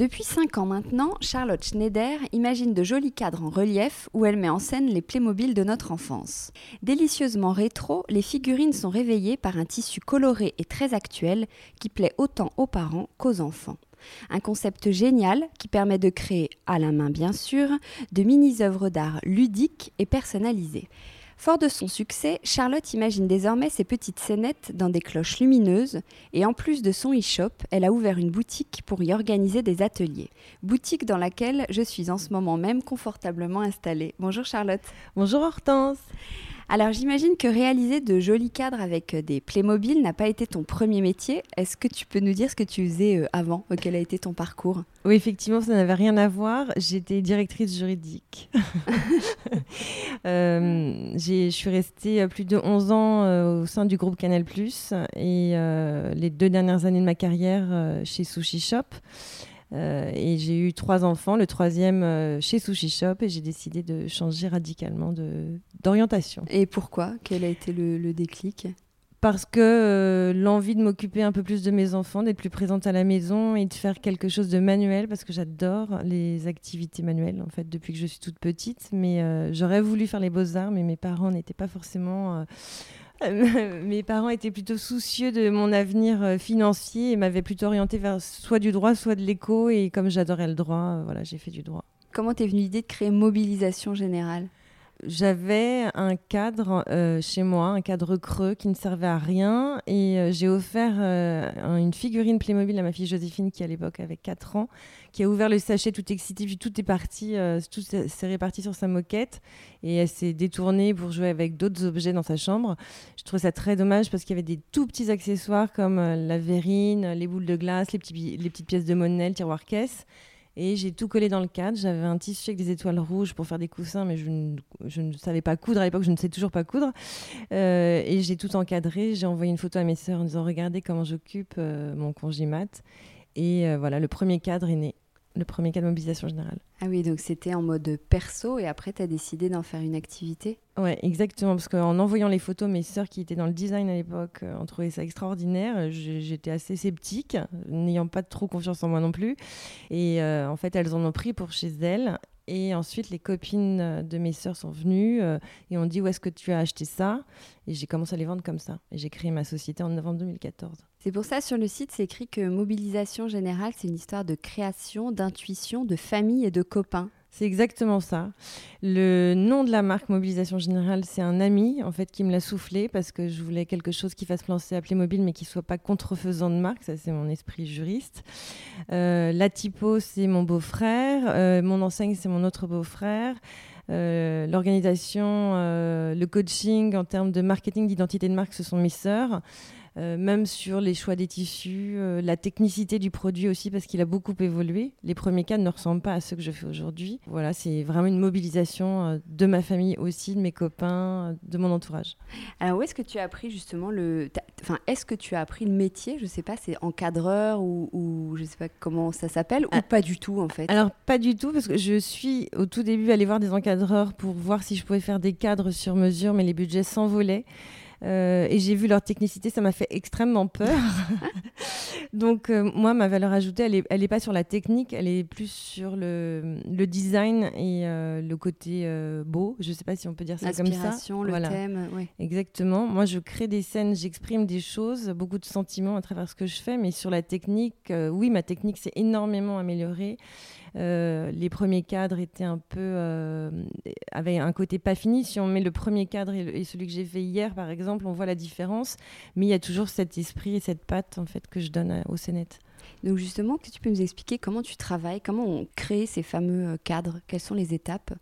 Depuis 5 ans maintenant, Charlotte Schneider imagine de jolis cadres en relief où elle met en scène les Playmobil de notre enfance. Délicieusement rétro, les figurines sont réveillées par un tissu coloré et très actuel qui plaît autant aux parents qu'aux enfants. Un concept génial qui permet de créer, à la main bien sûr, de mini-œuvres d'art ludiques et personnalisées. Fort de son succès, Charlotte imagine désormais ses petites scénettes dans des cloches lumineuses et en plus de son e-shop, elle a ouvert une boutique pour y organiser des ateliers. Boutique dans laquelle je suis en ce moment même confortablement installée. Bonjour Charlotte. Bonjour Hortense. Alors j'imagine que réaliser de jolis cadres avec euh, des Playmobil n'a pas été ton premier métier. Est-ce que tu peux nous dire ce que tu faisais euh, avant Quel a été ton parcours? Oui, effectivement, ça n'avait rien à voir. J'étais directrice juridique. euh, je suis restée plus de 11 ans au sein du groupe Canal ⁇ et les deux dernières années de ma carrière chez Sushi Shop. Euh, et j'ai eu trois enfants, le troisième euh, chez Sushi Shop, et j'ai décidé de changer radicalement d'orientation. Et pourquoi? Quel a été le, déclic? Parce que euh, l'envie de m'occuper un peu plus de mes enfants, d'être plus présente à la maison et de faire quelque chose de manuel, parce que j'adore les activités manuelles, en fait, depuis que je suis toute petite. Mais j'aurais voulu faire les beaux-arts, mais mes parents n'étaient pas forcément mes parents étaient plutôt soucieux de mon avenir euh, financier et m'avaient plutôt orienté vers soit du droit, soit de l'éco. Et comme j'adorais le droit, euh, voilà, j'ai fait du droit. Comment t'es venue l'idée de créer Mobilisation Générale? J'avais un cadre euh, chez moi, un cadre creux qui ne servait à rien. Et euh, j'ai offert euh, une figurine Playmobil à ma fille Joséphine, qui à l'époque avait 4 ans, qui a ouvert le sachet tout excité, puis tout est parti, tout s'est réparti sur sa moquette. Et elle s'est détournée pour jouer avec d'autres objets dans sa chambre. Je trouve ça très dommage parce qu'il y avait des tout petits accessoires comme la verrine, les boules de glace, les, les petites pièces de monnaie, le tiroir caisse. Et j'ai tout collé dans le cadre. J'avais un tissu avec des étoiles rouges pour faire des coussins, mais je ne, je ne savais pas coudre à l'époque, je ne sais toujours pas coudre. Euh, et j'ai tout encadré. J'ai envoyé une photo à mes sœurs en disant Regardez comment j'occupe euh, mon congémat. Et euh, voilà, le premier cadre est né le premier cas de mobilisation générale. Ah oui, donc c'était en mode perso et après tu as décidé d'en faire une activité? Ouais, exactement, parce qu'en envoyant les photos, mes sœurs qui étaient dans le design à l'époque euh, ont trouvé ça extraordinaire. J'étais assez sceptique, n'ayant pas trop confiance en moi non plus. Et euh, en fait, elles en ont pris pour chez elles. Et ensuite, les copines de mes sœurs sont venues euh, et ont dit où est-ce que tu as acheté ça? Et j'ai commencé à les vendre comme ça. Et j'ai créé ma société en novembre 2014. C'est pour ça sur le site, c'est écrit que Mobilisation Générale, c'est une histoire de création, d'intuition, de famille et de copains. C'est exactement ça. Le nom de la marque Mobilisation Générale, c'est un ami en fait qui me l'a soufflé parce que je voulais quelque chose qui fasse penser à Playmobil mais qui soit pas contrefaisant de marque. Ça, c'est mon esprit juriste. Euh, la typo, c'est mon beau-frère. Euh, mon enseigne, c'est mon autre beau-frère. l'organisation, le coaching en termes de marketing, d'identité de marque, ce sont mes sœurs. Euh, même sur les choix des tissus, euh, la technicité du produit aussi, parce qu'il a beaucoup évolué. Les premiers cadres ne ressemblent pas à ceux que je fais aujourd'hui. Voilà, c'est vraiment une mobilisation euh, de ma famille aussi, de mes copains, de mon entourage. Alors, où est-ce que tu as appris justement le. Enfin, est-ce que tu as appris le métier? Je sais pas, c'est encadreur ou, ou je sais pas comment ça s'appelle, ou ah. pas du tout en fait? Alors, pas du tout, parce que je suis au tout début allée voir des encadreurs pour voir si je pouvais faire des cadres sur mesure, mais les budgets s'envolaient. Euh, et j'ai vu leur technicité, ça m'a fait extrêmement peur. Donc euh, moi, ma valeur ajoutée, elle n'est elle est pas sur la technique, elle est plus sur le, le design et euh, le côté beau. Je ne sais pas si on peut dire ça comme ça. le thème. Exactement. Moi, je crée des scènes, j'exprime des choses, beaucoup de sentiments à travers ce que je fais, mais sur la technique, oui, ma technique s'est énormément améliorée. Euh, les premiers cadres étaient un peu euh, avaient un côté pas fini. Si on met le premier cadre et, celui que j'ai fait hier, par exemple, on voit la différence. Mais il y a toujours cet esprit et cette patte en fait que je donne au CNET. Donc justement, que tu peux nous expliquer comment tu travailles, comment on crée ces fameux euh, cadres, quelles sont les étapes?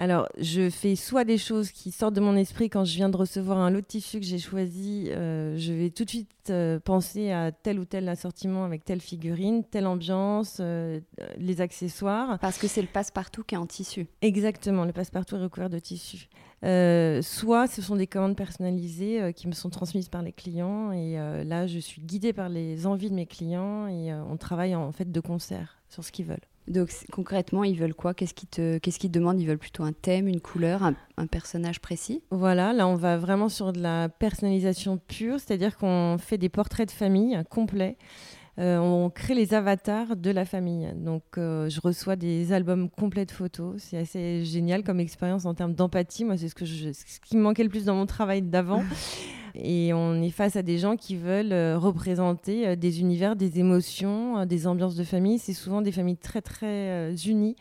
Alors, je fais soit des choses qui sortent de mon esprit quand je viens de recevoir un lot de tissu que j'ai choisi. Euh, je vais tout de suite euh, penser à tel ou tel assortiment avec telle figurine, telle ambiance, euh, les accessoires. Parce que c'est le passe-partout qui est en tissu. Exactement, le passe-partout est recouvert de tissu. soit ce sont des commandes personnalisées qui me sont transmises par les clients et là je suis guidée par les envies de mes clients et on travaille en fait de concert sur ce qu'ils veulent. Donc concrètement, ils veulent quoi? Qu'est-ce qu'ils te, qu'est-ce qu'ils demandent? Ils veulent plutôt un thème, une couleur, un, personnage précis? Voilà, là on va vraiment sur de la personnalisation pure, c'est-à-dire qu'on fait des portraits de famille complets. Euh, on crée les avatars de la famille. Donc, euh, je reçois des albums complets de photos. C'est assez génial comme expérience en termes d'empathie. Moi, c'est ce, que ce qui me manquait le plus dans mon travail d'avant. Et on est face à des gens qui veulent euh, représenter euh, des univers, des émotions, euh, des ambiances de famille. C'est souvent des familles très, très unies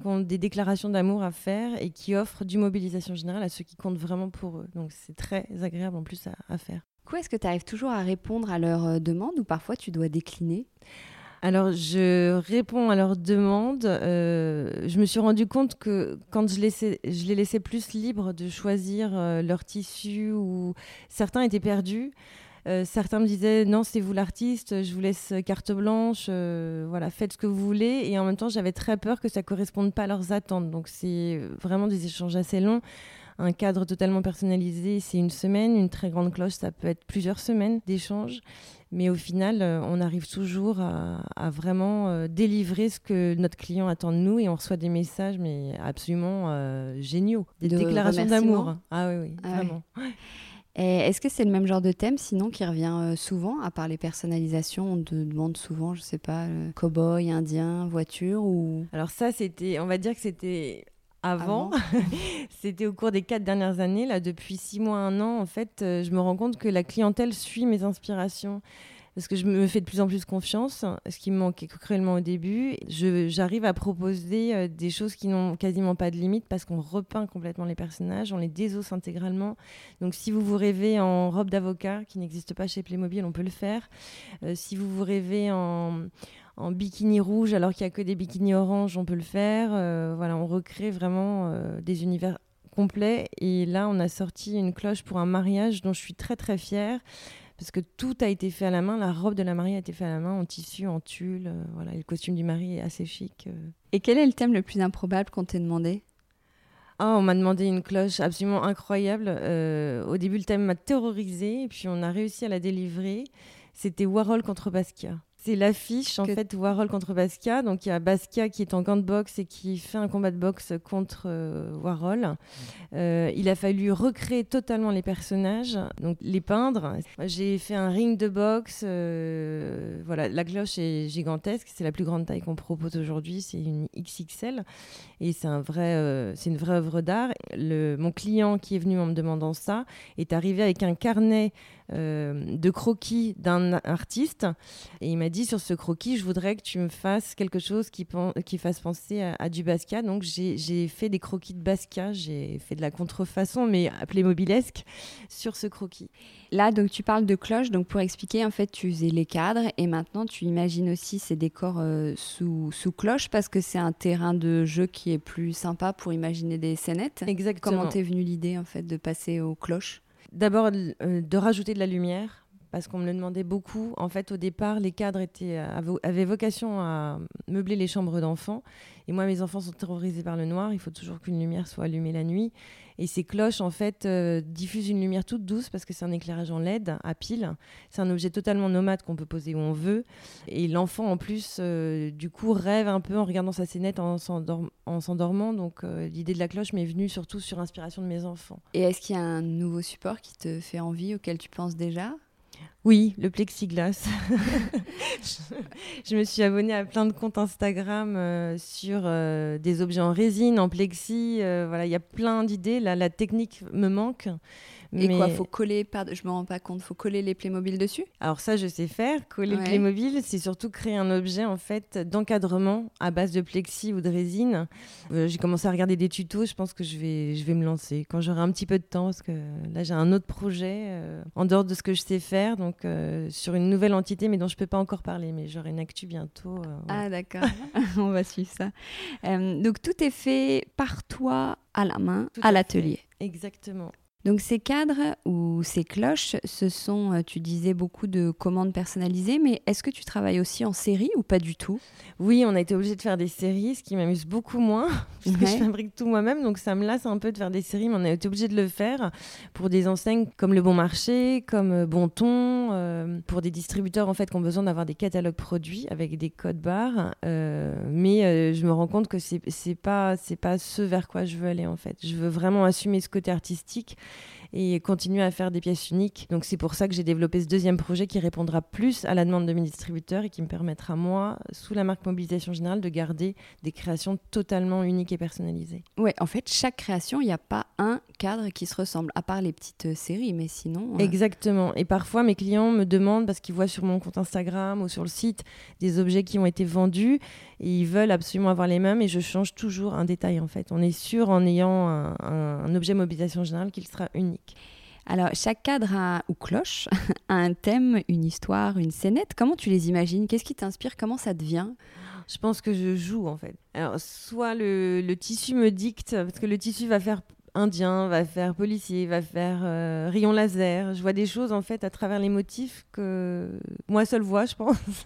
qui ont des déclarations d'amour à faire et qui offrent du mobilisation générale à ceux qui comptent vraiment pour eux. Donc c'est très agréable en plus à, faire. Est-ce que tu arrives toujours à répondre à leurs demandes ou parfois tu dois décliner? Alors, je réponds à leurs demandes. Euh, je me suis rendu compte que quand je, les laissais plus libres de choisir euh, leur tissu, certains étaient perdus. Euh, certains me disaient non, c'est vous l'artiste, je vous laisse carte blanche, voilà, faites ce que vous voulez. Et en même temps, j'avais très peur que ça corresponde pas à leurs attentes. Donc, c'est vraiment des échanges assez longs. Un cadre totalement personnalisé, c'est une semaine. Une très grande cloche, ça peut être plusieurs semaines d'échanges. Mais au final, euh, on arrive toujours à, vraiment euh, délivrer ce que notre client attend de nous et on reçoit des messages mais absolument euh, géniaux, des déclarations d'amour. Ah oui, oui, ah vraiment. Est-ce que c'est le même genre de thème sinon qui revient souvent, à part les personnalisations? On te demande souvent, je sais pas, cow-boy, indien, voiture ou... Alors ça, c'était, on va dire que c'était avant. C'était au cours des quatre dernières années. Là, depuis six mois, un an, en fait, euh, je me rends compte que la clientèle suit mes inspirations. Parce que je me fais de plus en plus confiance, ce qui me manquait cruellement au début. J'arrive à proposer euh, des choses qui n'ont quasiment pas de limite parce qu'on repeint complètement les personnages, on les désosse intégralement. Donc si vous vous rêvez en robe d'avocat, qui n'existe pas chez Playmobil, on peut le faire. Euh, si vous vous rêvez en, en bikini rouge alors qu'il n'y a que des bikinis orange, on peut le faire. Euh, voilà, on recrée vraiment euh, des univers complets. Et là, on a sorti une cloche pour un mariage dont je suis très très fière. Parce que tout a été fait à la main, la robe de la mariée a été faite à la main, en tissu, en tulle, euh, voilà, le costume du mari est assez chic. Et quel est le thème le plus improbable qu'on t'ait demandé? Ah, on m'a demandé une cloche absolument incroyable. au début, le thème m'a terrorisé, et puis on a réussi à la délivrer. C'était Warhol contre Basquiat. C'est l'affiche en fait Warhol contre Basquiat. Donc il y a Basquiat qui est en gant de boxe et qui fait un combat de boxe contre euh, Warhol. Euh, il a fallu recréer totalement les personnages, donc les peindre. J'ai fait un ring de boxe. Euh, voilà, la cloche est gigantesque. C'est la plus grande taille qu'on propose aujourd'hui. C'est une XXL et c'est un vrai, c'est une vraie œuvre d'art. Mon client qui est venu en me demandant ça est arrivé avec un carnet de croquis d'un artiste et il m'a dit sur ce croquis, je voudrais que tu me fasses quelque chose qui, qui fasse penser à, du Basquiat. Donc j'ai fait des croquis de Basquiat, j'ai fait de la contrefaçon, mais appelé mobilesque, sur ce croquis. Là, donc tu parles de cloche. Donc pour expliquer, en fait, tu faisais les cadres et maintenant tu imagines aussi ces décors euh, sous, sous cloche parce que c'est un terrain de jeu qui est plus sympa pour imaginer des scénettes. Exactement. Comment t'es venue l'idée en fait de passer aux cloches? D'abord euh, de rajouter de la lumière parce qu'on me le demandait beaucoup. En fait, au départ, les cadres euh, avaient vocation à meubler les chambres d'enfants. Et moi, mes enfants sont terrorisés par le noir. Il faut toujours qu'une lumière soit allumée la nuit. Et ces cloches, en fait, euh, diffusent une lumière toute douce parce que c'est un éclairage en LED à pile. C'est un objet totalement nomade qu'on peut poser où on veut. Et l'enfant, en plus, euh, du coup, rêve un peu en regardant sa scénette en s'endormant. Donc, l'idée de la cloche m'est venue surtout sur inspiration de mes enfants. Et est-ce qu'il y a un nouveau support qui te fait envie, auquel tu penses déjà? Oui, le plexiglas. je, me suis abonnée à plein de comptes Instagram euh, sur euh, des objets en résine, en plexi. Euh, voilà, il y a plein d'idées. la technique me manque. Et quoi, faut coller, je me rends pas compte, faut coller les Playmobil dessus? Alors ça, je sais faire. Coller le Playmobil, c'est surtout créer un objet en fait d'encadrement à base de plexi ou de résine. Euh, j'ai commencé à regarder des tutos, je pense que je vais, je vais me lancer quand j'aurai un petit peu de temps, parce que là j'ai un autre projet euh, en dehors de ce que je sais faire, donc euh, sur une nouvelle entité, mais dont je peux pas encore parler, mais j'aurai une actu bientôt. Ah d'accord, on va suivre ça. donc tout est fait par toi à la main, à l'atelier. Exactement. Donc ces cadres ou ces cloches, ce sont, euh, tu disais, beaucoup de commandes personnalisées, mais est-ce que tu travailles aussi en série ou pas du tout? Oui, on a été obligé de faire des séries, ce qui m'amuse beaucoup moins, parce que je fabrique tout moi-même, donc ça me lasse un peu de faire des séries, mais on a été obligé de le faire pour des enseignes comme Le Bon Marché, comme euh, Bon Ton, euh, pour des distributeurs en fait qui ont besoin d'avoir des catalogues produits avec des codes barres, mais je me rends compte que c'est pas pas ce vers quoi je veux aller en fait. Je veux vraiment assumer ce côté artistique et continuer à faire des pièces uniques. Donc c'est pour ça que j'ai développé ce deuxième projet qui répondra plus à la demande de mes distributeurs et qui me permettra, moi, sous la marque Mobilisation Générale, de garder des créations totalement uniques et personnalisées. Ouais, en fait, chaque création, il n'y a pas un cadre qui se ressemble, à part les petites euh, séries, mais sinon... Euh, Exactement. Et parfois, mes clients me demandent, parce qu'ils voient sur mon compte Instagram ou sur le site des objets qui ont été vendus, et ils veulent absolument avoir les mêmes, et je change toujours un détail, en fait. On est sûr, en ayant un, un objet Mobilisation Générale, qu'il sera unique. Alors, chaque cadre ou cloche a un thème, une histoire, une scénette. Comment tu les imagines? Qu'est-ce qui t'inspire? Comment ça devient? Je pense que je joue en fait. Alors, soit le, tissu me dicte, parce que le tissu va faire indien, va faire policier, va faire euh, rayon laser. Je vois des choses en fait à travers les motifs que moi seule vois, je pense.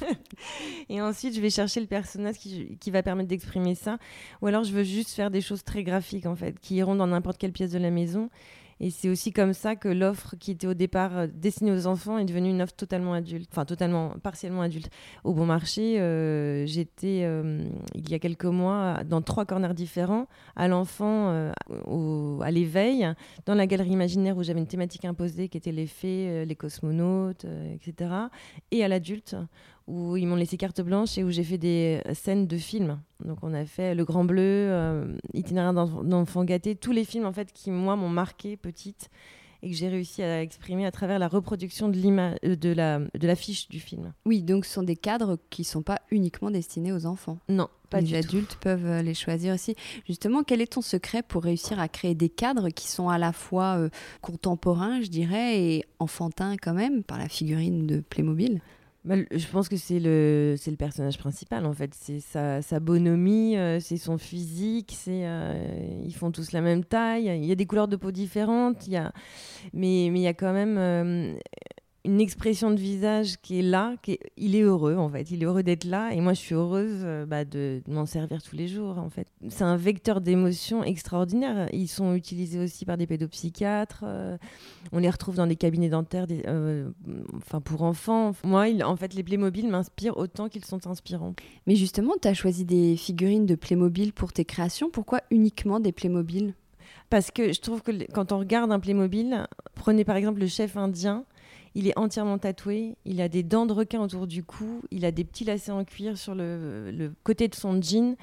et ensuite, je vais chercher le personnage qui, qui va permettre d'exprimer ça. Ou alors, je veux juste faire des choses très graphiques en fait, qui iront dans n'importe quelle pièce de la maison. Et c'est aussi comme ça que l'offre qui était au départ euh, destinée aux enfants est devenue une offre totalement adulte, enfin totalement, partiellement adulte. Au bon marché, euh, j'étais euh, il y a quelques mois dans trois corners différents, à l'enfant, à l'éveil, dans la galerie imaginaire où j'avais une thématique imposée qui était les fées, les cosmonautes, etc. Et à l'adulte où ils m'ont laissé carte blanche et où j'ai fait des scènes de films. Donc on a fait Le Grand Bleu, euh, Itinéraire d'enfants gâtés, tous les films en fait qui moi m'ont marqué petite et que j'ai réussi à exprimer à travers la reproduction de l'image euh, de la de l'affiche du film. Oui, donc ce sont des cadres qui sont pas uniquement destinés aux enfants. Non, pas les adultes peuvent euh, les choisir aussi. Justement, quel est ton secret pour réussir à créer des cadres qui sont à la fois contemporains, je dirais, et enfantins quand même par la figurine de Playmobil? Bah, je pense que c'est le, le personnage principal en fait. C'est sa, sa bonhomie, euh, c'est son physique, euh, ils font tous la même taille. Il y a des couleurs de peau différentes, y a, mais, mais il y a quand même euh, une expression de visage qui est là, qui il est heureux en fait, il est heureux d'être là et moi je suis heureuse euh, bah, de, m'en servir tous les jours en fait. C'est un vecteur d'émotion extraordinaire. Ils sont utilisés aussi par des pédopsychiatres, euh, on les retrouve dans des cabinets dentaires, euh, enfin pour enfants. Moi, en fait, les Playmobil m'inspirent autant qu'ils sont inspirants. Mais justement, tu as choisi des figurines de Playmobil pour tes créations. Pourquoi uniquement des Playmobil? Parce que je trouve que quand on regarde un Playmobil, prenez par exemple le chef indien Il est entièrement tatoué. Il a des dents de requin autour du cou. Il a des petits lacets en cuir sur le, côté de son jean.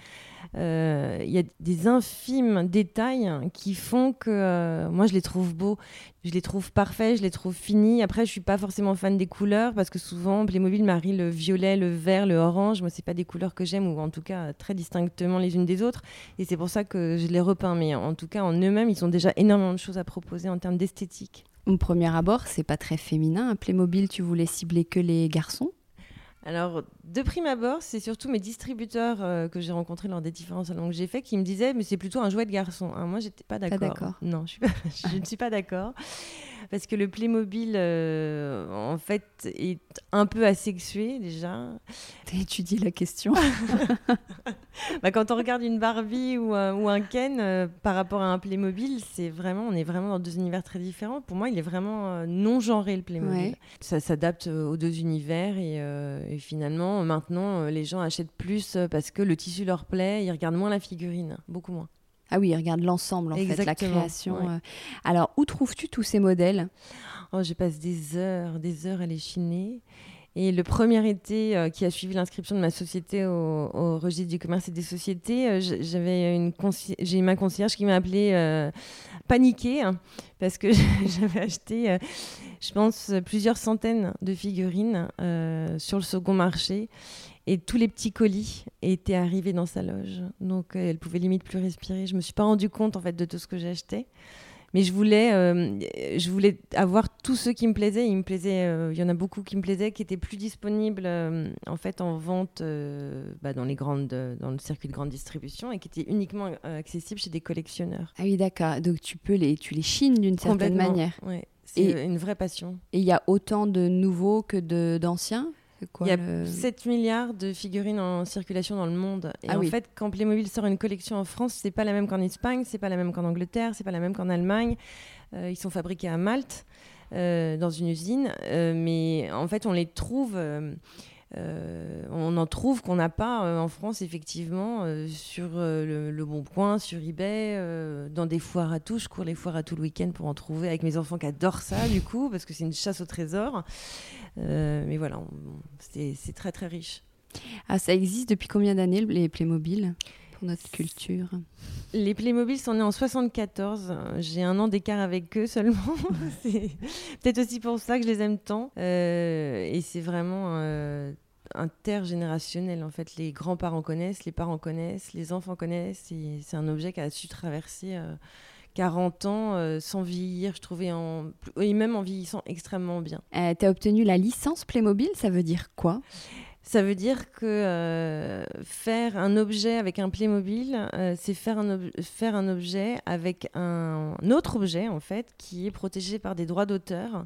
Euh, il y a des infimes détails qui font que euh, moi je les trouve beaux, je les trouve parfaits, je les trouve finis. Après, je suis pas forcément fan des couleurs parce que souvent Playmobil marie le violet, le vert, le orange. Moi, c'est pas des couleurs que j'aime ou en tout cas très distinctement les unes des autres. Et c'est pour ça que je les repeins. Mais en tout cas, en eux-mêmes, ils ont déjà énormément de choses à proposer en termes d'esthétique. Au premier abord, c'est pas très féminin. Playmobil, tu voulais cibler que les garçons? Alors, de prime abord, c'est surtout mes distributeurs euh, que j'ai rencontrés lors des différents salons que j'ai fait qui me disaient, mais c'est plutôt un jouet de garçon. Hein, moi, j'étais pas d'accord. Non, je, je ne suis pas d'accord parce que le Playmobil, euh, en fait, est un peu asexué déjà. T'as étudié la question bah, Quand on regarde une Barbie ou, un Ken euh, par rapport à un Playmobil, c'est vraiment, on est vraiment dans deux univers très différents. Pour moi, il est vraiment euh, non genré le Playmobil. Ça s'adapte aux deux univers et, finalement, maintenant, les gens achètent plus parce que le tissu leur plaît, ils regardent moins la figurine, beaucoup moins. Ah oui, regarde l'ensemble, en fait, la création. Euh. Alors, où trouves-tu tous ces modèles? Oh, Je passe des heures, des heures à les chiner. Et le premier été euh, qui a suivi l'inscription de ma société au, registre du commerce et des sociétés, euh, j'avais une j'ai ma concierge qui m'a appelée paniquée hein, parce que j'avais acheté, je pense, plusieurs centaines de figurines sur le second marché et tous les petits colis étaient arrivés dans sa loge. Donc euh, elle pouvait limite plus respirer. Je me suis pas rendu compte en fait de tout ce que j'achetais. Mais je voulais, euh, je voulais avoir tous ceux qui me plaisaient. Il me plaisait, euh, il y en a beaucoup qui me plaisaient, qui étaient plus disponibles en fait en vente bah, dans les grandes, dans le circuit de grande distribution et qui étaient uniquement accessibles chez des collectionneurs. Ah oui, d'accord. Donc tu peux les, tu les chines d'une certaine manière. Ouais. C'est une vraie passion. Et il y a autant de nouveaux que d'anciens? Il y a 7 milliards de figurines en circulation dans le monde. Et ah en fait, quand Playmobil sort une collection en France, c'est pas la même qu'en Espagne, c'est pas la même qu'en Angleterre, c'est pas la même qu'en Allemagne. Euh, ils sont fabriqués à Malte, euh, dans une usine. Euh, mais en fait, on les trouve euh, on en trouve qu'on n'a pas euh, en France, effectivement, euh, sur le, Bon Coin, sur eBay, dans des foires à tout. Je cours les foires à tout le week-end pour en trouver avec mes enfants qui adorent ça, du coup, parce que c'est une chasse au trésor. mais voilà, c'est très très riche. Ah, ça existe depuis combien d'années les Playmobil? Pour notre culture Les Playmobil sont nés en 74. J'ai un an d'écart avec eux seulement. c'est peut-être aussi pour ça que je les aime tant. et c'est vraiment intergénérationnel. En fait, les grands-parents connaissent, les parents connaissent, les enfants connaissent. c'est un objet qui a su traverser 40 euh, ans euh, sans vieillir, je trouvais, en... et même en vieillissant extrêmement bien. Euh, tu as obtenu la licence Playmobil, ça veut dire quoi? Ça veut dire que faire un objet avec un Playmobil, c'est faire un, faire un objet avec un autre objet, en fait, qui est protégé par des droits d'auteur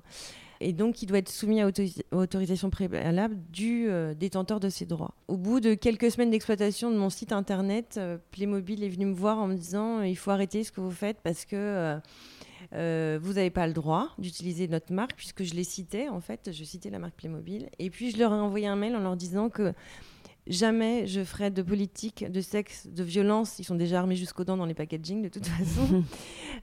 et donc il doit être soumis à autorisation préalable du euh, détenteur de ses droits. Au bout de quelques semaines d'exploitation de mon site internet, euh, Playmobil est venu me voir en me disant euh, il faut arrêter ce que vous faites parce que vous n'avez pas le droit d'utiliser notre marque puisque je les citais en fait, je citais la marque Playmobil et puis je leur ai envoyé un mail en leur disant que jamais je ferai de politique, de sexe, de violence. Ils sont déjà armés jusqu'aux dents dans les packaging de toute façon.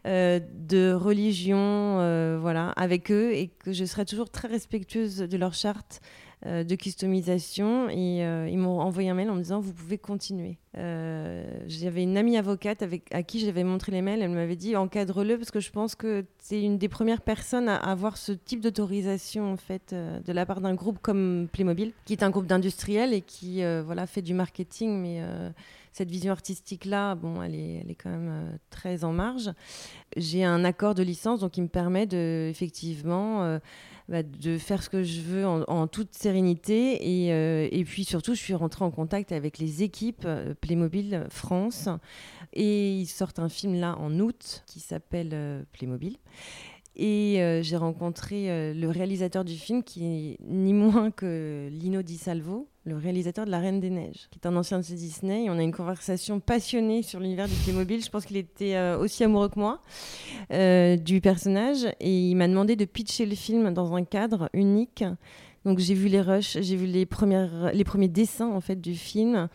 Euh, de religion, euh, voilà, avec eux et que je serai toujours très respectueuse de leur charte euh, de customisation et euh, ils m'ont envoyé un mail en me disant vous pouvez continuer. Euh, j'avais une amie avocate à qui j'avais montré les mails, elle m'avait dit encadre-le parce que je pense que c'est une des premières personnes à avoir ce type d'autorisation en fait de la part d'un groupe comme Playmobil, qui est un groupe d'industriels et qui voilà fait du marketing, mais cette vision artistique là, bon, elle est, elle est quand même très en marge. J'ai un accord de licence donc qui me permet de effectivement bah, de faire ce que je veux en, toute sérénité. Et, euh, et, puis surtout, je suis rentrée en contact avec les équipes euh, Playmobil France. Et ils sortent un film là en août qui s'appelle euh, Playmobil. Et j'ai rencontré le réalisateur du film qui est ni moins que Lino Di Salvo, le réalisateur de La Reine des Neiges, qui est un ancien de Disney. Et on a une conversation passionnée sur l'univers du Playmobil. Je pense qu'il était euh, aussi amoureux que moi euh, du personnage. Et il m'a demandé de pitcher le film dans un cadre unique Donc j'ai vu les rushs, j'ai vu les, premières, les premiers dessins en fait du film.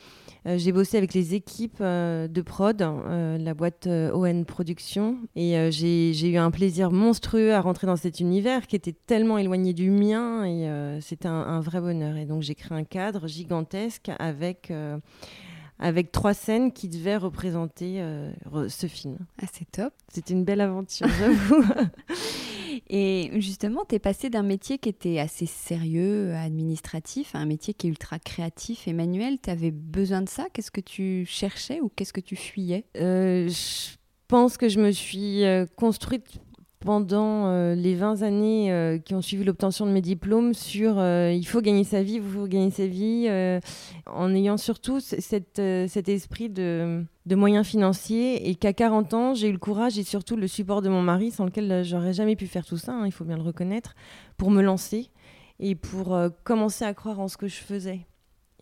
Euh, j'ai bossé avec les équipes euh, de prod, euh, la boîte ON Production, et j'ai eu un plaisir monstrueux à rentrer dans cet univers qui était tellement éloigné du mien, et c'était un, vrai bonheur. Et donc j'ai créé un cadre gigantesque avec avec trois scènes qui devaient représenter ce film. Ah, c'est top. C'était une belle aventure, j'avoue. Et justement, tu es passé d'un métier qui était assez sérieux, administratif, à un métier qui est ultra créatif et manuel. Tu avais besoin de ça? Qu'est-ce que tu cherchais ou qu'est-ce que tu fuyais? Euh, Je pense que je me suis euh, construite pendant euh, les 20 années euh, qui ont suivi l'obtention de mes diplômes sur euh, il faut gagner sa vie, il faut sa vie, en ayant surtout cette, cet esprit de, de, moyens financiers et qu'à 40 ans, j'ai eu le courage et surtout le support de mon mari, sans lequel j'aurais jamais pu faire tout ça, hein, il faut bien le reconnaître, pour me lancer et pour commencer à croire en ce que je faisais.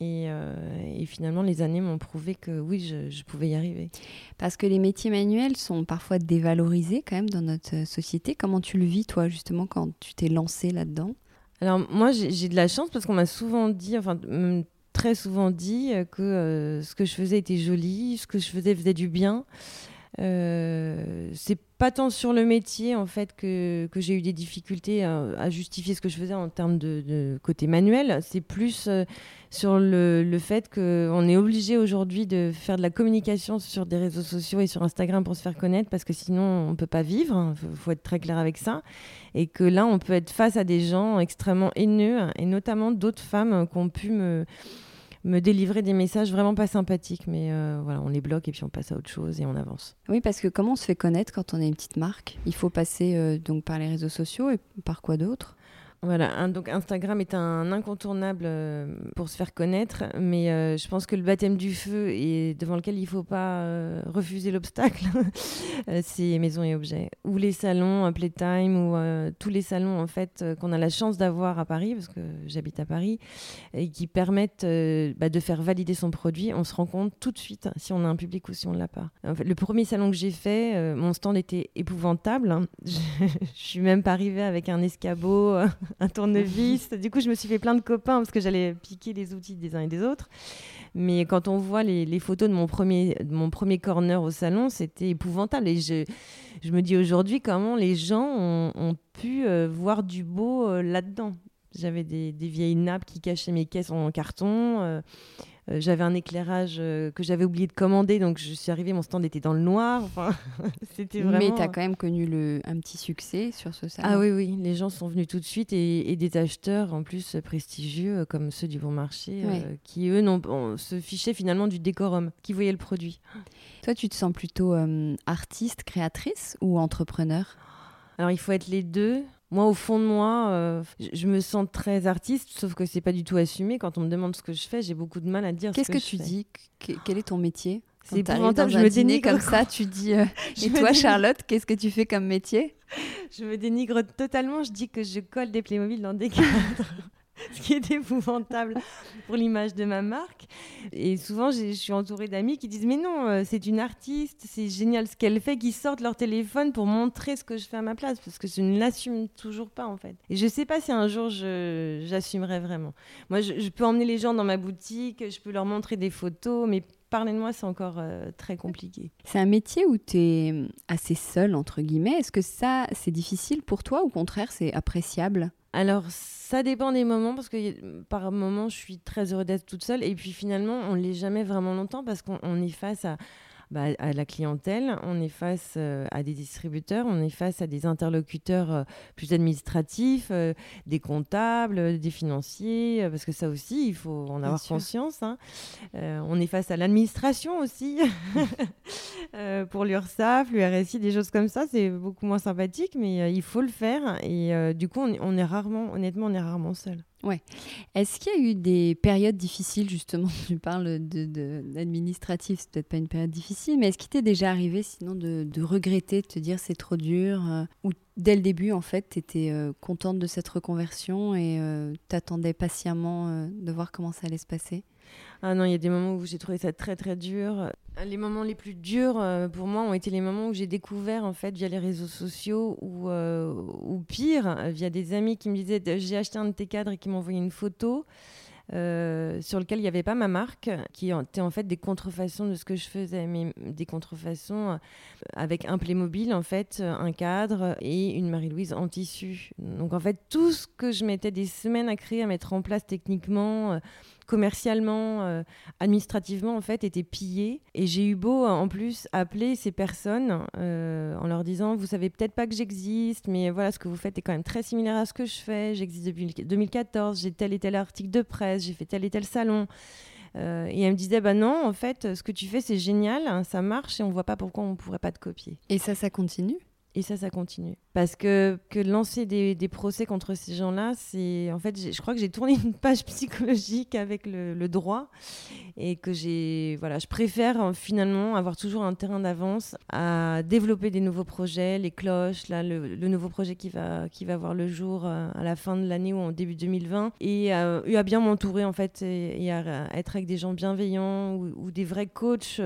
Euh, et, finalement, les années m'ont prouvé que oui, je, pouvais y arriver. Parce que les métiers manuels sont parfois dévalorisés quand même dans notre société. Comment tu le vis, toi, justement, quand tu t'es lancé là-dedans? Alors, moi, j'ai de la chance parce qu'on m'a souvent dit, enfin, très souvent dit que euh, ce que je faisais était joli, ce que je faisais faisait du bien. Euh, c'est pas tant sur le métier en fait que, que j'ai eu des difficultés à, justifier ce que je faisais en termes de, côté manuel. C'est plus euh, sur le, le fait qu'on est obligé aujourd'hui de faire de la communication sur des réseaux sociaux et sur Instagram pour se faire connaître parce que sinon on peut pas vivre. Il faut, être très clair avec ça. Et que là on peut être face à des gens extrêmement haineux et notamment d'autres femmes qui ont pu me me délivrer des messages vraiment pas sympathiques. Mais euh, voilà, on les bloque et puis on passe à autre chose et on avance. Oui, parce que comment on se fait connaître quand on est une petite marque? Il faut passer euh, donc par les réseaux sociaux et par quoi d'autre? Voilà, donc Instagram est un incontournable euh, pour se faire connaître, mais euh, je pense que le baptême du feu et devant lequel il ne faut pas euh, refuser l'obstacle, c'est maisons et objets ou les salons Playtime ou tous les salons en fait qu'on a la chance d'avoir à Paris parce que j'habite à Paris et qui permettent bah, de faire valider son produit. On se rend compte tout de suite si on a un public ou si on ne l'a pas. Le premier salon que j'ai fait, mon stand était épouvantable. Hein. Je, ne suis même pas arrivée avec un escabeau un tournevis. du coup, je me suis fait plein de copains parce que j'allais piquer les outils des uns et des autres. Mais quand on voit les, photos de mon, premier, mon premier corner au salon, c'était épouvantable. Et je, je me dis aujourd'hui comment les gens ont, pu euh, voir du beau euh, là-dedans. J'avais des, des, vieilles nappes qui cachaient mes caisses en carton. Euh, euh, j'avais un éclairage euh, que j'avais oublié de commander, donc je suis arrivée, mon stand était dans le noir. Enfin, c'était vraiment... Mais tu as quand même connu le, un petit succès sur ce salon. Ah oui, oui, les gens sont venus tout de suite et, des acheteurs en plus prestigieux euh, comme ceux du bon marché qui eux se fichaient finalement du décorum, qui voyaient le produit. Toi, tu te sens plutôt artiste, créatrice ou entrepreneur? Alors il faut être les deux. Moi, au fond de moi, euh, je me sens très artiste, sauf que c'est pas du tout assumé. Quand on me demande ce que je fais, j'ai beaucoup de mal à dire. Qu'est-ce que, tu dis Quel est ton métier C'est épouvantable. Je me dénigre comme ça. Tu dis. Euh, et toi, Charlotte, qu'est-ce que tu fais comme métier Je me dénigre totalement. Je dis que je colle des Playmobil dans des cadres. ce qui est épouvantable pour l'image de ma marque. Et souvent, je suis entourée d'amis qui disent Mais non, euh, c'est une artiste, c'est génial ce qu'elle fait, qui sortent leur téléphone pour montrer ce que je fais à ma place, parce que je ne l'assume toujours pas en fait. Et je ne sais pas si un jour j'assumerai vraiment. Moi, je, peux emmener les gens dans ma boutique, je peux leur montrer des photos, mais parler de moi, c'est encore euh, très compliqué. C'est un métier où tu es assez seule, entre guillemets. Est-ce que ça, c'est difficile pour toi ou au contraire, c'est appréciable? Alors, ça dépend des moments, parce que par moments, je suis très heureuse d'être toute seule. Et puis finalement, on ne l'est jamais vraiment longtemps, parce qu'on est face à, bah, à la clientèle, on est face euh, à des distributeurs, on est face à des interlocuteurs euh, plus administratifs, euh, des comptables, des financiers, parce que ça aussi, il faut en avoir conscience. Hein. on est face à l'administration aussi, pour l'URSSAF, l'URSI, des choses comme ça, c'est beaucoup moins sympathique, mais il faut le faire. Et du coup, on, on, est rarement, honnêtement, on est rarement seul. Ouais. Est-ce qu'il y a eu des périodes difficiles, justement Tu parles d'administratif, de, c'est peut-être pas une période difficile, mais est-ce qu'il t'est déjà arrivé sinon de, regretter, de te dire c'est trop dur euh, Ou dès le début, en fait, tu étais euh, contente de cette reconversion et euh, t'attendais patiemment de voir comment ça allait se passer? Ah non, il y a des moments où j'ai trouvé ça très très dur. Les moments les plus durs euh, pour moi ont été les moments où j'ai découvert en fait via les réseaux sociaux ou, euh, ou pire via des amis qui me disaient j'ai acheté un de tes cadres et qui m'envoyaient une photo. Euh, sur lequel il n'y avait pas ma marque, qui était en fait des contrefaçons de ce que je faisais, mais des contrefaçons avec un Playmobil, en fait, un cadre et une Marie-Louise en tissu. Donc en fait, tout ce que je mettais des semaines à créer, à mettre en place techniquement, commercialement, euh, administrativement, en fait, était pillé. Et j'ai eu beau, en plus, appeler ces personnes euh, en leur disant Vous savez peut-être pas que j'existe, mais voilà, ce que vous faites est quand même très similaire à ce que je fais. J'existe depuis 2014, j'ai tel et tel article de presse, j'ai fait tel et tel salon. Euh, et elle me disait, bah non, en fait, ce que tu fais, c'est génial, ça marche et on voit pas pourquoi on pourrait pas te copier. Et ça, ça continue? Et ça, ça continue. Parce que, que lancer des, des procès contre ces gens-là, c'est. En fait, je crois que j'ai tourné une page psychologique avec le, droit et que j'ai. Voilà, je préfère euh, finalement avoir toujours un terrain d'avance à développer des nouveaux projets, les cloches, là, le, nouveau projet qui va, qui va voir le jour euh, à la fin de l'année ou en début 2020. Et euh, à bien m'entourer, en fait, et, à, être avec des gens bienveillants ou, des vrais coachs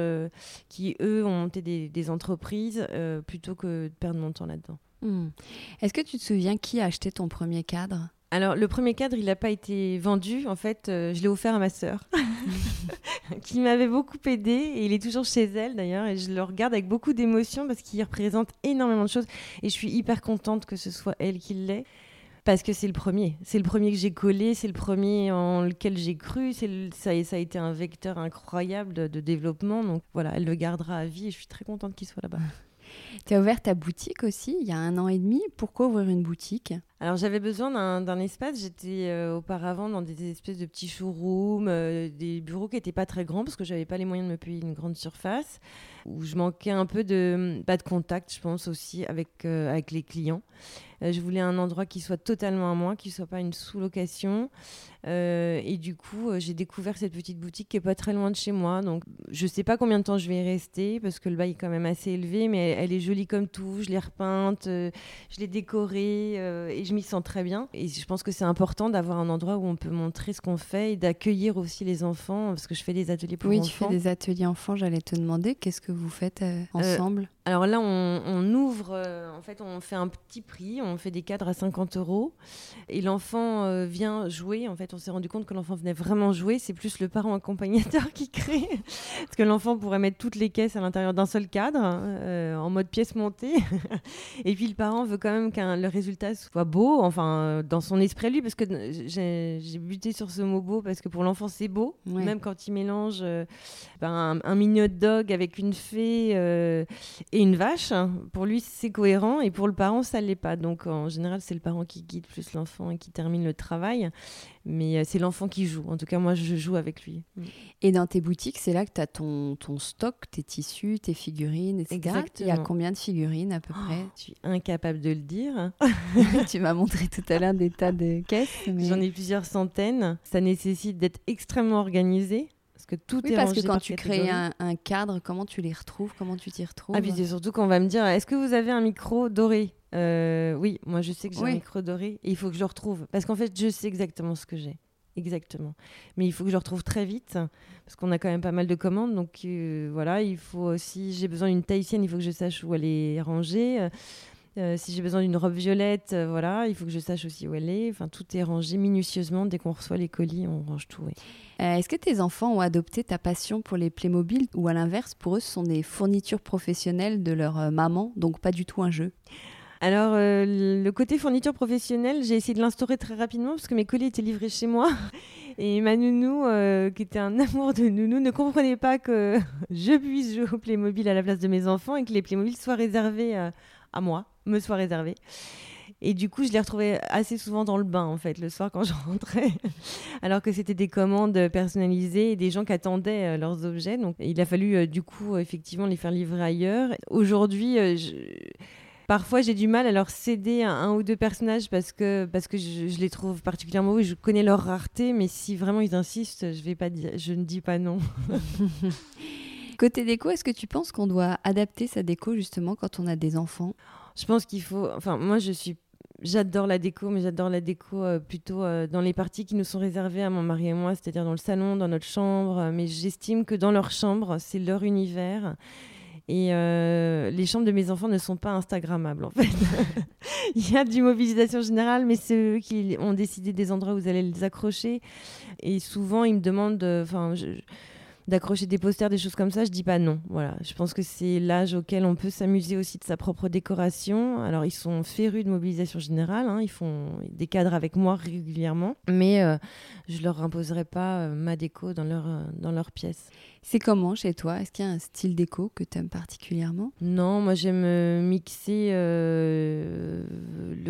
qui, eux, ont monté des entreprises plutôt que de perdre mon temps là-dedans. Hmm. Est-ce que tu te souviens qui a acheté ton premier cadre? Alors, le premier cadre, il n'a pas été vendu. En fait, euh, je l'ai offert à ma sœur, qui m'avait beaucoup aidé. Et il est toujours chez elle, d'ailleurs. Et je le regarde avec beaucoup d'émotion parce qu'il représente énormément de choses. Et je suis hyper contente que ce soit elle qui l'ait. Parce que c'est le premier. C'est le premier que j'ai collé. C'est le premier en lequel j'ai cru. ça, ça, a été un vecteur incroyable de, de développement. Donc voilà, elle le gardera à vie. Et je suis très contente qu'il soit là-bas. Tu as ouvert ta boutique aussi il y a un an et demi. Pourquoi ouvrir une boutique? Alors j'avais besoin d'un espace. J'étais euh, auparavant dans des espèces de petits showrooms, euh, des bureaux qui n'étaient pas très grands parce que j'avais pas les moyens de me payer une grande surface, où je manquais un peu de, pas de contact, je pense aussi avec, euh, avec les clients. je voulais un endroit qui soit totalement à moi, qui soit pas une sous-location. Et du coup, j'ai découvert cette petite boutique qui est pas très loin de chez moi. Donc je sais pas combien de temps je vais y rester parce que le bail est quand même assez élevé, mais elle, est jolie comme tout. Je l'ai repeinte, je l'ai décorée et je m'y sens très bien. Et je pense que c'est important d'avoir un endroit où on peut montrer ce qu'on fait et d'accueillir aussi les enfants, parce que je fais des ateliers pour enfants. Oui, tu fais des ateliers enfants, j'allais te demander, qu'est-ce que vous faites euh, euh, ensemble? Alors là, on, ouvre, euh, en fait, on fait un petit prix, on fait des cadres à 50 euros, et l'enfant vient jouer. En fait, on s'est rendu compte que l'enfant venait vraiment jouer, c'est plus le parent accompagnateur qui crée, parce que l'enfant pourrait mettre toutes les caisses à l'intérieur d'un seul cadre, en mode pièce montée, et puis le parent veut quand même que le résultat soit beau enfin dans son esprit lui, parce que j'ai buté sur ce mot beau parce que pour l'enfant c'est beau, même quand il mélange euh, ben, un, mini hot dog avec une fée euh, et une vache. Pour lui c'est cohérent. Et pour le parent ça l'est pas. Donc en général c'est le parent qui guide plus l'enfant et qui termine le travail mais euh, c'est l'enfant qui joue. En tout cas, moi, je joue avec lui. Mm. Et dans tes boutiques, c'est là que tu as ton, ton stock, tes tissus, tes figurines, etc. Exactement. Il y a combien de figurines à peu oh, près? Je suis incapable de le dire. tu m'as montré tout à l'heure des tas de caisses. J'en ai plusieurs centaines. Ça nécessite d'être extrêmement organisé. Parce que tout oui, est parce que quand tu crées un, cadre, comment tu les retrouves Comment tu t'y retrouves Ah, puis c'est surtout qu'on va me dire est-ce que vous avez un micro doré euh, Oui, moi je sais que j'ai un micro doré et il faut que je le retrouve. Parce qu'en fait, je sais exactement ce que j'ai. Exactement. Mais il faut que je le retrouve très vite parce qu'on a quand même pas mal de commandes. Donc euh, voilà, il faut aussi. J'ai besoin d'une tahitienne, il faut que je sache où elle est rangée. Euh, si j'ai besoin d'une robe violette, euh, voilà, il faut que je sache aussi où elle est. Enfin, tout est rangé minutieusement. Dès qu'on reçoit les colis, on range tout. Euh, est-ce que tes enfants ont adopté ta passion pour les Playmobil ou à l'inverse, pour eux, ce sont des fournitures professionnelles de leur maman, donc pas du tout un jeu? Alors, le côté fourniture professionnelle, j'ai essayé de l'instaurer très rapidement parce que mes colis étaient livrés chez moi. Et ma nounou, qui était un amour de nounou, ne comprenait pas que je puisse jouer au Playmobil à la place de mes enfants et que les Playmobil soient réservés à moi me soit réservé. Et du coup, je les retrouvais assez souvent dans le bain, en fait, le soir quand je rentrais. Alors que c'était des commandes personnalisées et des gens qui attendaient euh, leurs objets. Donc, il a fallu, euh, du coup, effectivement, les faire livrer ailleurs. Aujourd'hui, euh, parfois, j'ai du mal à leur céder un, ou deux personnages parce que, parce que je, les trouve particulièrement beaux. Je connais leur rareté, mais si vraiment ils insistent, je, vais pas je ne dis pas non. Côté déco, est-ce que tu penses qu'on doit adapter sa déco justement quand on a des enfants? Je pense qu'il faut. Enfin, moi, je suis J'adore la déco, mais j'adore la déco euh, plutôt euh, dans les parties qui nous sont réservées à mon mari et moi, c'est-à-dire dans le salon, dans notre chambre. Mais j'estime que dans leur chambre, c'est leur univers. Et euh, les chambres de mes enfants ne sont pas Instagrammables, en fait. Il y a du mobilisation générale, mais c'est eux qui ont décidé des endroits où vous allez les accrocher. Et souvent, ils me demandent. Enfin, d'accrocher des posters, des choses comme ça, je dis pas non. Voilà, je pense que c'est l'âge auquel on peut s'amuser aussi de sa propre décoration. Alors ils sont férus de mobilisation générale, hein, ils font des cadres avec moi régulièrement, mais euh, je leur imposerai pas euh, ma déco dans leur euh, dans leur pièce. C'est comment chez toi? Est-ce qu'il y a un style déco que tu aimes particulièrement? Non, moi j'aime mixer le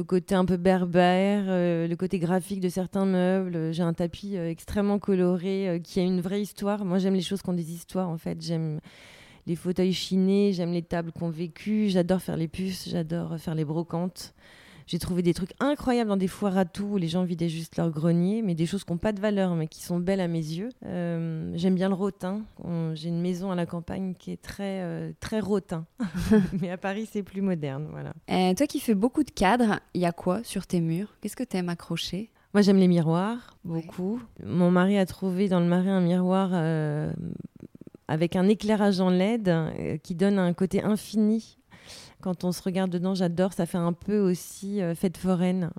côté un peu berbère, le côté graphique de certains meubles. J'ai un tapis extrêmement coloré qui a une vraie histoire. Moi j'aime les choses qui ont des histoires en fait. J'aime les fauteuils chinés, j'aime les tables qu'on vécu, j'adore faire les puces, j'adore faire les brocantes. J'ai trouvé des trucs incroyables dans des foires à tout où les gens vidaient juste leur grenier, mais des choses qui n'ont pas de valeur, mais qui sont belles à mes yeux. Euh, j'aime bien le rotin. J'ai une maison à la campagne qui est très, euh, très rotin. mais à Paris, c'est plus moderne. Voilà. Euh, toi qui fais beaucoup de cadres, il y a quoi sur tes murs? Qu'est-ce que tu aimes accrocher? Moi, j'aime les miroirs, beaucoup. Mon mari a trouvé dans le marais un miroir avec un éclairage en LED qui donne un côté infini. Quand on se regarde dedans, j'adore. Ça fait un peu aussi euh, fête foraine.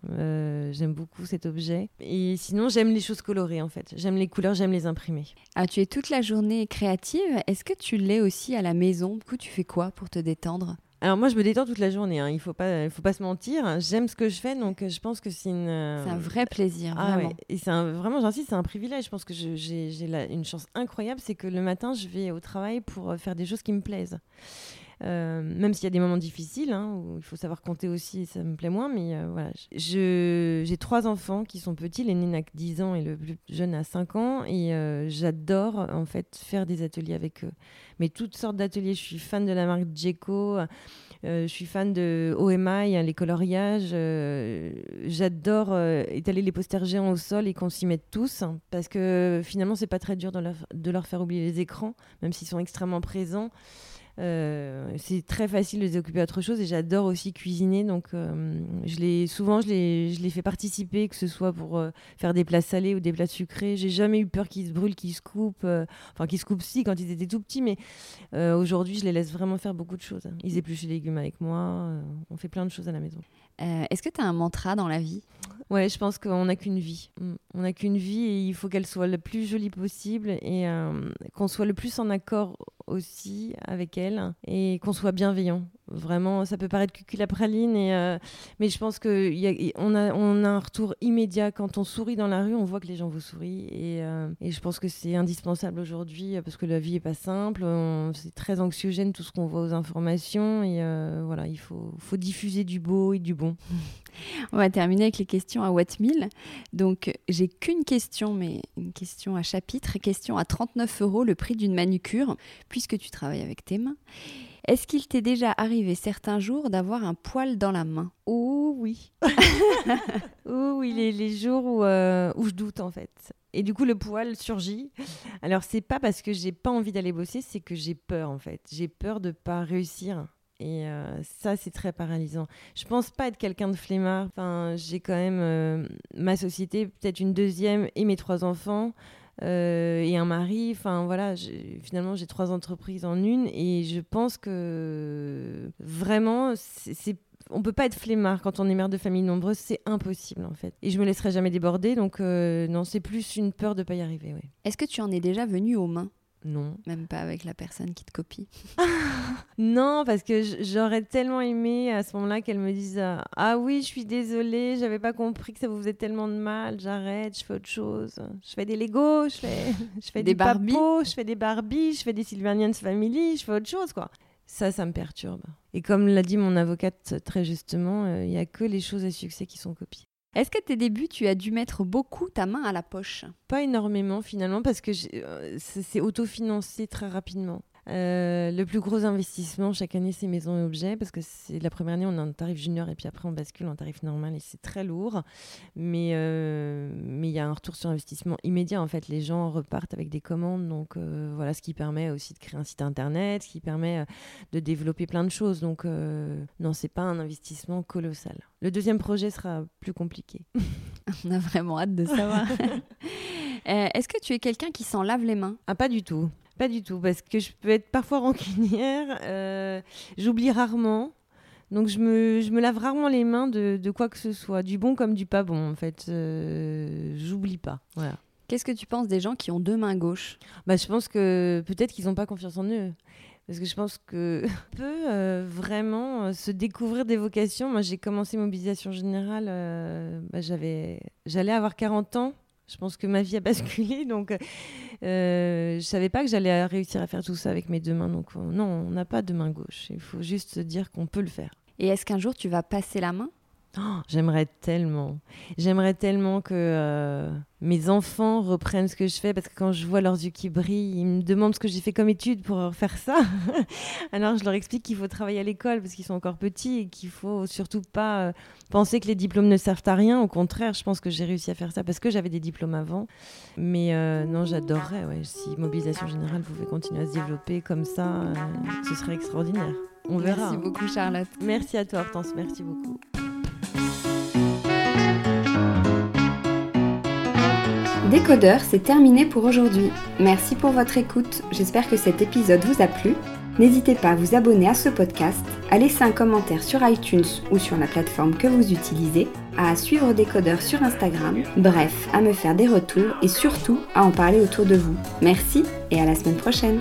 j'aime beaucoup cet objet. Et sinon, j'aime les choses colorées, en fait. J'aime les couleurs, j'aime les imprimer. Ah, tu es toute la journée créative. Est-ce que tu l'es aussi à la maison? Du coup, tu fais quoi pour te détendre? Alors moi, je me détends toute la journée. Hein. Il faut pas, il faut pas se mentir. J'aime ce que je fais, donc je pense que c'est une. Euh, c'est un vrai plaisir. Ah vraiment. Et c'est vraiment, j'insiste, c'est un privilège. Je pense que j'ai une chance incroyable, c'est que le matin, je vais au travail pour euh, faire des choses qui me plaisent. Euh, même s'il y a des moments difficiles, hein, où il faut savoir compter aussi, ça me plaît moins, mais euh, voilà. J'ai trois enfants qui sont petits, l'aîné n'a que 10 ans et le plus jeune a 5 ans, et euh, j'adore en fait faire des ateliers avec eux. Mais toutes sortes d'ateliers, je suis fan de la marque Djeco, je suis fan de OMI, hein, les coloriages, j'adore étaler les posters géants au sol et qu'on s'y mette tous, hein, parce que finalement c'est pas très dur de leur faire oublier les écrans, même s'ils sont extrêmement présents. Euh, c'est très facile de les occuper à autre chose et j'adore aussi cuisiner. Donc, euh, je les, souvent, je les, je les fais participer, que ce soit pour euh, faire des plats salés ou des plats sucrés. J'ai jamais eu peur qu'ils se brûlent, qu'ils se coupent. enfin, qu'ils se coupent si quand ils étaient tout petits, mais aujourd'hui, je les laisse vraiment faire beaucoup de choses. Ils épluchent les légumes avec moi. on fait plein de choses à la maison. Est-ce que tu as un mantra dans la vie? Ouais, je pense qu'on n'a qu'une vie. Mm. On n'a qu'une vie et il faut qu'elle soit le plus jolie possible et qu'on soit le plus en accord aussi avec elle et qu'on soit bienveillant. Vraiment, ça peut paraître cuculapraline, et, euh, mais je pense qu'on a, un retour immédiat. Quand on sourit dans la rue, on voit que les gens vous sourient. Et, euh, je pense que c'est indispensable aujourd'hui parce que la vie est pas simple. C'est très anxiogène tout ce qu'on voit aux informations. Et euh, voilà, il faut, faut diffuser du beau et du bon. On va terminer avec les questions à Wattmill. Donc, j'ai qu'une question, mais une question à chapitre. Question à 39 euros, le prix d'une manucure, puisque tu travailles avec tes mains. Est-ce qu'il t'est déjà arrivé certains jours d'avoir un poil dans la main? Oh oui. oh oui, les, les jours où, euh, où je doute en fait. Et du coup, le poil surgit. Alors, c'est pas parce que j'ai pas envie d'aller bosser, c'est que j'ai peur en fait. J'ai peur de pas réussir. Et euh, ça, c'est très paralysant. Je pense pas être quelqu'un de flemmard. Enfin, j'ai quand même euh, ma société, peut-être une deuxième et mes trois enfants. Euh, et un mari. Enfin voilà, finalement j'ai trois entreprises en une et je pense que vraiment c'est on peut pas être flemmard quand on est mère de famille nombreuse, c'est impossible en fait. Et je me laisserai jamais déborder, donc euh, non, c'est plus une peur de pas y arriver. Est-ce que tu en es déjà venu aux mains? Non. Même pas avec la personne qui te copie. non, parce que j'aurais tellement aimé à ce moment-là qu'elle me dise Ah oui, je suis désolée, j'avais pas compris que ça vous faisait tellement de mal, j'arrête, je fais autre chose. Je fais des Lego, je fais, je fais des, Barbie, je fais des Barbie, je fais des Sylvanians Family, je fais autre chose, quoi. Ça, ça me perturbe. Et comme l'a dit mon avocate très justement, euh, il n'y a que les choses à succès qui sont copiées. Est-ce qu'à tes débuts, tu as dû mettre beaucoup ta main à la poche? Pas énormément finalement parce que euh, c'est autofinancé très rapidement. Euh, le plus gros investissement chaque année, c'est maison et objets, parce que c'est la première année, on a un tarif junior et puis après, on bascule en tarif normal et c'est très lourd. Mais euh, mais il y a un retour sur investissement immédiat. En fait, les gens repartent avec des commandes, donc euh, voilà, ce qui permet aussi de créer un site internet, ce qui permet de développer plein de choses. Donc non, c'est pas un investissement colossal. Le deuxième projet sera plus compliqué. on a vraiment hâte de savoir. Est-ce que tu es quelqu'un qui s'en lave les mains? Ah, pas du tout. Pas du tout, parce que je peux être parfois rancunière. Euh, J'oublie rarement. Donc je me, je me, lave rarement les mains de, de, quoi que ce soit, du bon comme du pas bon en fait. Euh, J'oublie pas. Voilà. Qu'est-ce que tu penses des gens qui ont deux mains gauches? Bah, Je pense que peut-être qu'ils n'ont pas confiance en eux. Parce que je pense que peut euh, vraiment se découvrir des vocations. Moi, j'ai commencé mobilisation générale, euh, bah, j'allais avoir 40 ans je pense que ma vie a basculé, donc euh, je savais pas que j'allais réussir à faire tout ça avec mes deux mains. Donc non, on n'a pas de main gauche. Il faut juste dire qu'on peut le faire. Et est-ce qu'un jour tu vas passer la main? Oh, j'aimerais tellement. J'aimerais tellement que euh, mes enfants reprennent ce que je fais parce que quand je vois leurs yeux qui brillent, ils me demandent ce que j'ai fait comme étude pour faire ça. Alors je leur explique qu'il faut travailler à l'école parce qu'ils sont encore petits et qu'il faut surtout pas euh, penser que les diplômes ne servent à rien. Au contraire, je pense que j'ai réussi à faire ça parce que j'avais des diplômes avant. Mais euh, non, j'adorerais. si Mobilisation Générale pouvait continuer à se développer comme ça, ce serait extraordinaire. On verra. Merci beaucoup Charlotte. Merci à toi Hortense, merci beaucoup. Décodeur, c'est terminé pour aujourd'hui. Merci pour votre écoute. J'espère que cet épisode vous a plu. N'hésitez pas à vous abonner à ce podcast, à laisser un commentaire sur iTunes ou sur la plateforme que vous utilisez, à suivre Décodeur sur Instagram, bref, à me faire des retours et surtout à en parler autour de vous. Merci et à la semaine prochaine.